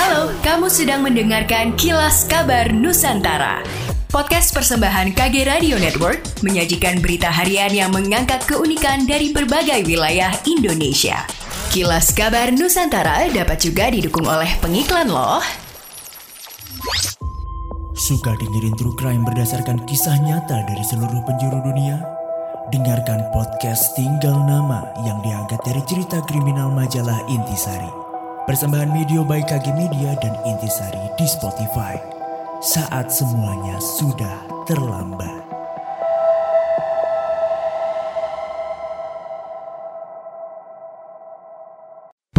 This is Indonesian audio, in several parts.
Halo, kamu sedang mendengarkan Kilas Kabar Nusantara. Podcast persembahan KG Radio Network menyajikan berita harian yang mengangkat keunikan dari berbagai wilayah Indonesia. Kilas Kabar Nusantara dapat juga didukung oleh pengiklan loh. Suka dengerin true crime berdasarkan kisah nyata dari seluruh penjuru dunia? Dengarkan podcast Tinggal Nama yang diangkat dari cerita kriminal majalah Intisari. Persembahan video by KG Media dan Intisari di Spotify. Saat semuanya sudah terlambat.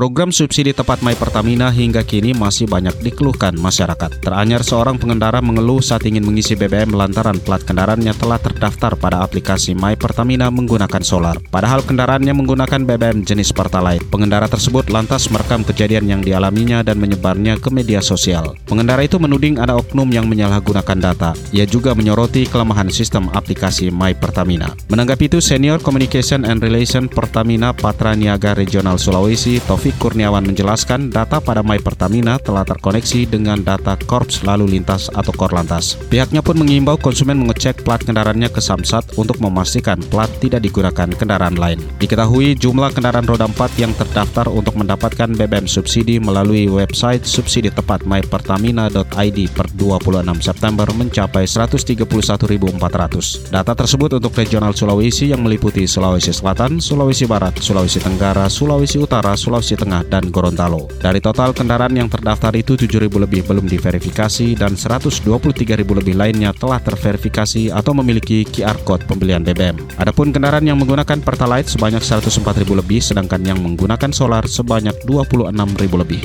Program subsidi tepat My Pertamina hingga kini masih banyak dikeluhkan masyarakat. Teranyar seorang pengendara mengeluh saat ingin mengisi BBM lantaran plat kendaraannya telah terdaftar pada aplikasi My Pertamina menggunakan solar. Padahal kendaraannya menggunakan BBM jenis Pertalite. Pengendara tersebut lantas merekam kejadian yang dialaminya dan menyebarnya ke media sosial. Pengendara itu menuding ada oknum yang menyalahgunakan data. Ia juga menyoroti kelemahan sistem aplikasi My Pertamina. Menanggapi itu, Senior Communication and Relation Pertamina Patra Niaga Regional Sulawesi, Taufik Kurniawan menjelaskan data pada My Pertamina telah terkoneksi dengan data Korps Lalu Lintas atau Korlantas. Pihaknya pun mengimbau konsumen mengecek plat kendaraannya ke Samsat untuk memastikan plat tidak digunakan kendaraan lain. Diketahui jumlah kendaraan roda 4 yang terdaftar untuk mendapatkan BBM subsidi melalui website subsidi tepat mypertamina.id per 26 September mencapai 131.400. Data tersebut untuk regional Sulawesi yang meliputi Sulawesi Selatan, Sulawesi Barat, Sulawesi Tenggara, Sulawesi Utara, Sulawesi Tengah, dan Gorontalo. Dari total kendaraan yang terdaftar itu 7.000 lebih belum diverifikasi dan 123.000 lebih lainnya telah terverifikasi atau memiliki QR Code pembelian BBM. Adapun kendaraan yang menggunakan Pertalite sebanyak 104.000 lebih, sedangkan yang menggunakan solar sebanyak 26.000 lebih.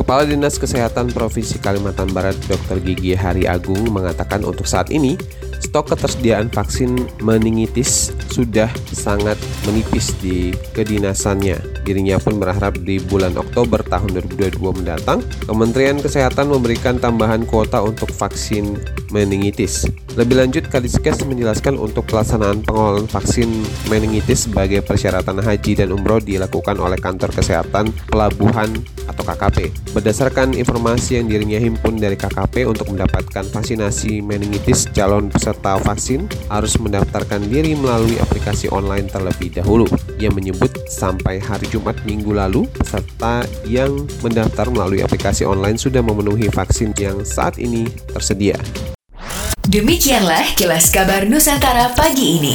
Kepala Dinas Kesehatan Provinsi Kalimantan Barat Dr. Gigi Hari Agung mengatakan untuk saat ini stok ketersediaan vaksin meningitis sudah sangat menipis di kedinasannya. Dirinya pun berharap di bulan Oktober tahun 2022 mendatang, Kementerian Kesehatan memberikan tambahan kuota untuk vaksin meningitis. Lebih lanjut, Kadiskes menjelaskan untuk pelaksanaan pengelolaan vaksin meningitis sebagai persyaratan haji dan umroh dilakukan oleh kantor kesehatan pelabuhan atau KKP. Berdasarkan informasi yang dirinya himpun dari KKP untuk mendapatkan vaksinasi meningitis, calon peserta vaksin harus mendaftarkan diri melalui aplikasi online terlebih dahulu. Ia menyebut sampai hari Jumat minggu lalu, peserta yang mendaftar melalui aplikasi online sudah memenuhi vaksin yang saat ini tersedia. Demikianlah kilas kabar Nusantara pagi ini.